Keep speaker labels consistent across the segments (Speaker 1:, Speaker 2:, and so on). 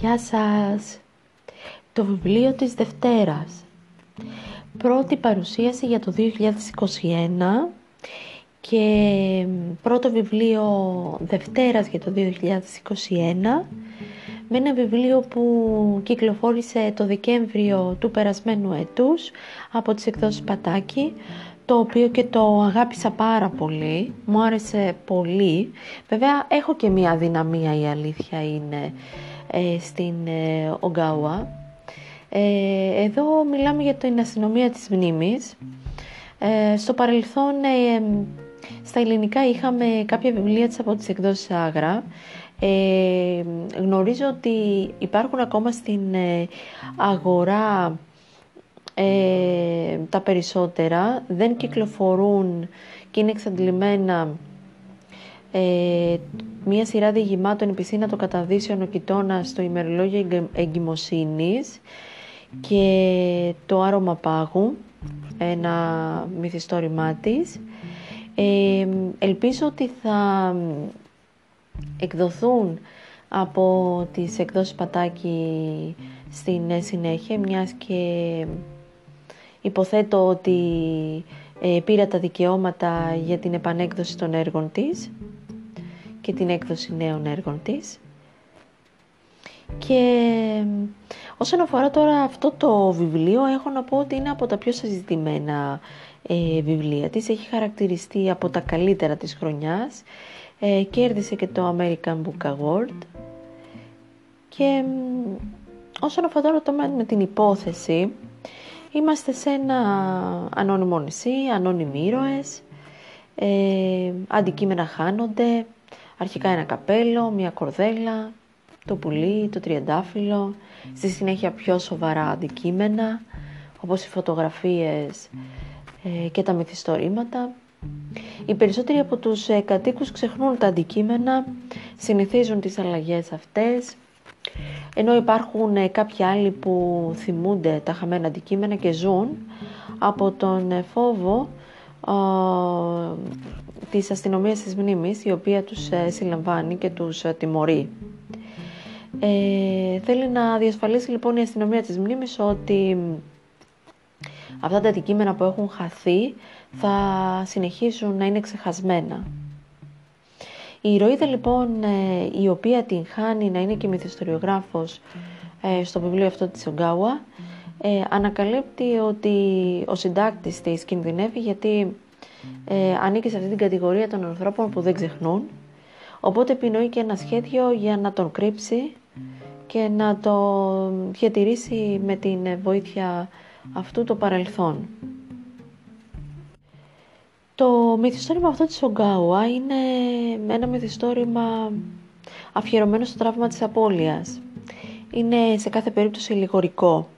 Speaker 1: Γεια σας! Το βιβλίο της Δευτέρας. Πρώτη παρουσίαση για το 2021 και πρώτο βιβλίο Δευτέρας για το 2021 με ένα βιβλίο που κυκλοφόρησε το Δεκέμβριο του περασμένου έτους από τις εκδόσεις Πατάκη το οποίο και το αγάπησα πάρα πολύ, μου άρεσε πολύ. Βέβαια έχω και μία δυναμία η αλήθεια είναι ε, στην ε, Ογκάουα. Ε, εδώ μιλάμε για την αστυνομία της μνήμης. Ε, στο παρελθόν στα ελληνικά είχαμε κάποια βιβλία της από τις εκδόσεις Άγρα. γνωρίζω ότι υπάρχουν ακόμα στην αγορά ε, τα περισσότερα δεν κυκλοφορούν και είναι εξαντλημένα ε, μία σειρά διηγημάτων «Η πισίνα των καταδύσεων ο Κιτώνα στο ημερολόγιο εγκυμοσύνης και το άρωμα πάγου, ένα μυθιστόρημά της. Ε, ελπίζω ότι θα εκδοθούν από τις εκδόσεις Πατάκη στην συνέχεια, μιας και Υποθέτω ότι ε, πήρα τα δικαιώματα για την επανέκδοση των έργων της και την έκδοση νέων έργων της. Και όσον αφορά τώρα αυτό το βιβλίο, έχω να πω ότι είναι από τα πιο συζητημένα ε, βιβλία της. Έχει χαρακτηριστεί από τα καλύτερα της χρονιάς. Ε, κέρδισε και το American Book Award. Και όσον αφορά τώρα το με την υπόθεση, Είμαστε σε ένα ανώνυμο νησί, ανώνυμοι ήρωες, ε, αντικείμενα χάνονται, αρχικά ένα καπέλο, μια κορδέλα, το πουλί, το τριαντάφυλλο, στη συνέχεια πιο σοβαρά αντικείμενα, όπως οι φωτογραφίες ε, και τα μυθιστορήματα. Οι περισσότεροι από τους ε, κατοίκους ξεχνούν τα αντικείμενα, συνηθίζουν τις αλλαγές αυτές, ενώ υπάρχουν ε, κάποιοι άλλοι που θυμούνται τα χαμένα αντικείμενα και ζουν από τον ε, φόβο ε, της αστυνομίας της μνήμης η οποία τους ε, συλλαμβάνει και τους τιμωρεί. Ε, θέλει να διασφαλίσει λοιπόν η αστυνομία της μνήμης ότι αυτά τα αντικείμενα που έχουν χαθεί θα συνεχίσουν να είναι ξεχασμένα. Η ηρωίδα λοιπόν ε, η οποία την χάνει να είναι και μυθιστοριογράφος ε, στο βιβλίο αυτό της Ογκάουα ε, ανακαλύπτει ότι ο συντάκτης της κινδυνεύει γιατί ανήκει σε αυτή την κατηγορία των ανθρώπων που δεν ξεχνούν οπότε επινοεί και ένα σχέδιο για να τον κρύψει και να το διατηρήσει με την βοήθεια αυτού το παρελθόν. Το μυθιστόρημα αυτό της Ογκάουα είναι ένα μυθιστόρημα αφιερωμένο στο τραύμα της απώλειας. Είναι σε κάθε περίπτωση λιγορικό.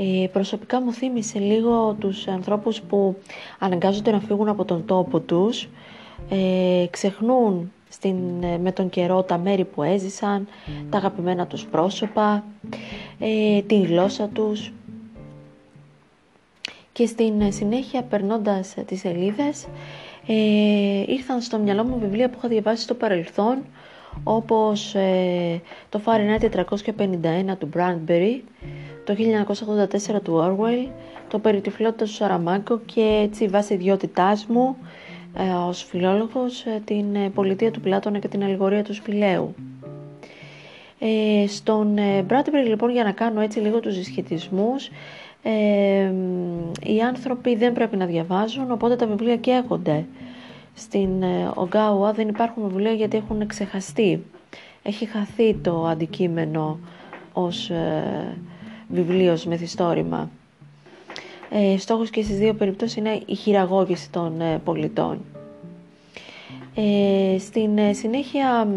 Speaker 1: Ε, προσωπικά μου θύμισε λίγο τους ανθρώπους που αναγκάζονται να φύγουν από τον τόπο τους, ε, ξεχνούν στην, με τον καιρό τα μέρη που έζησαν, τα αγαπημένα τους πρόσωπα, ε, τη γλώσσα τους. Και στην συνέχεια περνώντας τις σελίδες ε, ήρθαν στο μυαλό μου βιβλία που είχα διαβάσει στο παρελθόν όπως ε, το Fahrenheit 451 του Bradbury, το 1984 του Orwell, το Περιτυφλότητα του Σαραμάκο και έτσι βάσει ιδιότητάς μου ε, ως φιλόλογος ε, την ε, πολιτεία του Πλάτωνα και την αλληγορία του Σπηλαίου. Ε, στον Bradbury λοιπόν για να κάνω έτσι λίγο τους συσχετισμούς ε, οι άνθρωποι δεν πρέπει να διαβάζουν, οπότε τα βιβλία καίγονται. Στην ε, Ογκάουα δεν υπάρχουν βιβλία γιατί έχουν ξεχαστεί. Έχει χαθεί το αντικείμενο ως ε, βιβλίος μεθιστόρημα. Ε, στόχος και στις δύο περιπτώσεις είναι η χειραγώγηση των ε, πολιτών. Ε, στην συνέχεια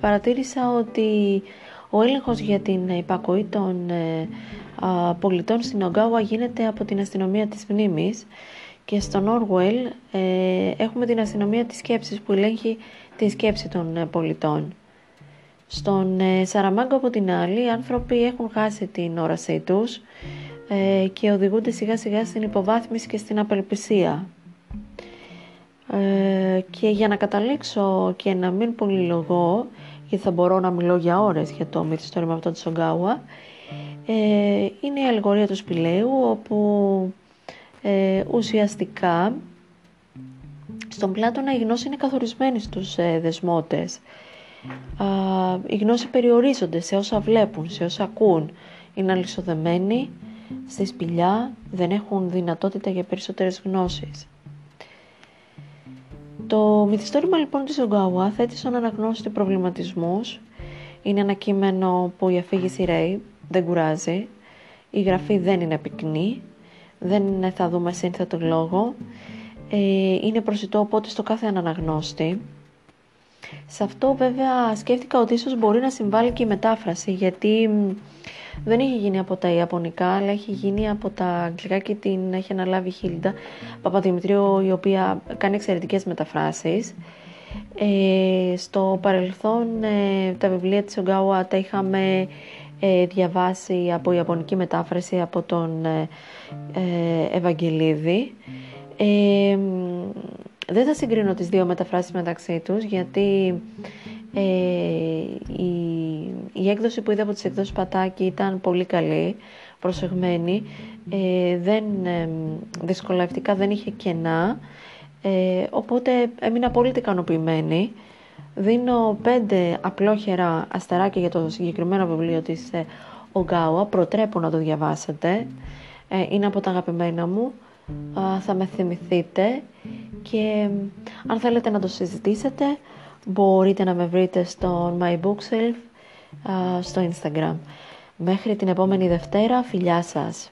Speaker 1: παρατήρησα ότι ο έλεγχος για την υπακοή των ε, πολιτών στην Ογκάουα γίνεται από την αστυνομία της μνήμης και στον Όρουελ ε, έχουμε την αστυνομία της σκέψης που ελέγχει τη σκέψη των ε, πολιτών. Στον ε, Σαραμάγκο από την άλλη οι άνθρωποι έχουν χάσει την όρασή τους και οδηγούνται σιγά σιγά στην υποβάθμιση και στην απελπισία. και για να καταλήξω και να μην πολυλογώ, γιατί θα μπορώ να μιλώ για ώρες για το μυθιστόρημα αυτό του Σογκάουα. Ε, είναι η αλληγορία του σπηλαίου, όπου ε, ουσιαστικά στον Πλάτωνα η γνώση είναι καθορισμένη στους ε, δεσμότες. Α, η γνώση περιορίζονται σε όσα βλέπουν, σε όσα ακούν. Είναι αλυσοδεμένοι στη σπηλιά, δεν έχουν δυνατότητα για περισσότερες γνώσεις. Το μυθιστόρημα λοιπόν της Ογκάουα θέτει στον αναγνώστη προβληματισμούς. Είναι ένα κείμενο που η αφήγηση ρέει, δεν κουράζει. Η γραφή δεν είναι πυκνή, δεν θα δούμε σύνθετο λόγο. Ε, είναι προσιτό οπότε στο κάθε αναγνώστη. Σε αυτό βέβαια σκέφτηκα ότι ίσως μπορεί να συμβάλλει και η μετάφραση γιατί δεν έχει γίνει από τα Ιαπωνικά αλλά έχει γίνει από τα Αγγλικά και την έχει αναλάβει η Χίλντα Παπαδημητρίου η οποία κάνει εξαιρετικές μεταφράσεις. Ε, στο παρελθόν ε, τα βιβλία της Ογκάουα τα είχαμε ε, διαβάσει από Ιαπωνική μετάφραση από τον ε, Ευαγγελίδη. Δεν θα συγκρίνω τις δύο μεταφράσεις μεταξύ τους γιατί η, η έκδοση που είδα από τις εκδόσεις Πατάκη ήταν πολύ καλή, προσεγμένη, δεν, δυσκολευτικά δεν είχε κενά, οπότε έμεινα πολύ ικανοποιημένη. Δίνω πέντε απλόχερα αστεράκια για το συγκεκριμένο βιβλίο της ε, Ογκάουα. Προτρέπω να το διαβάσετε. Ε, είναι από τα αγαπημένα μου. Θα με θυμηθείτε και αν θέλετε να το συζητήσετε μπορείτε να με βρείτε στο My Bookshelf στο Instagram. Μέχρι την επόμενη Δευτέρα, φιλιά σας!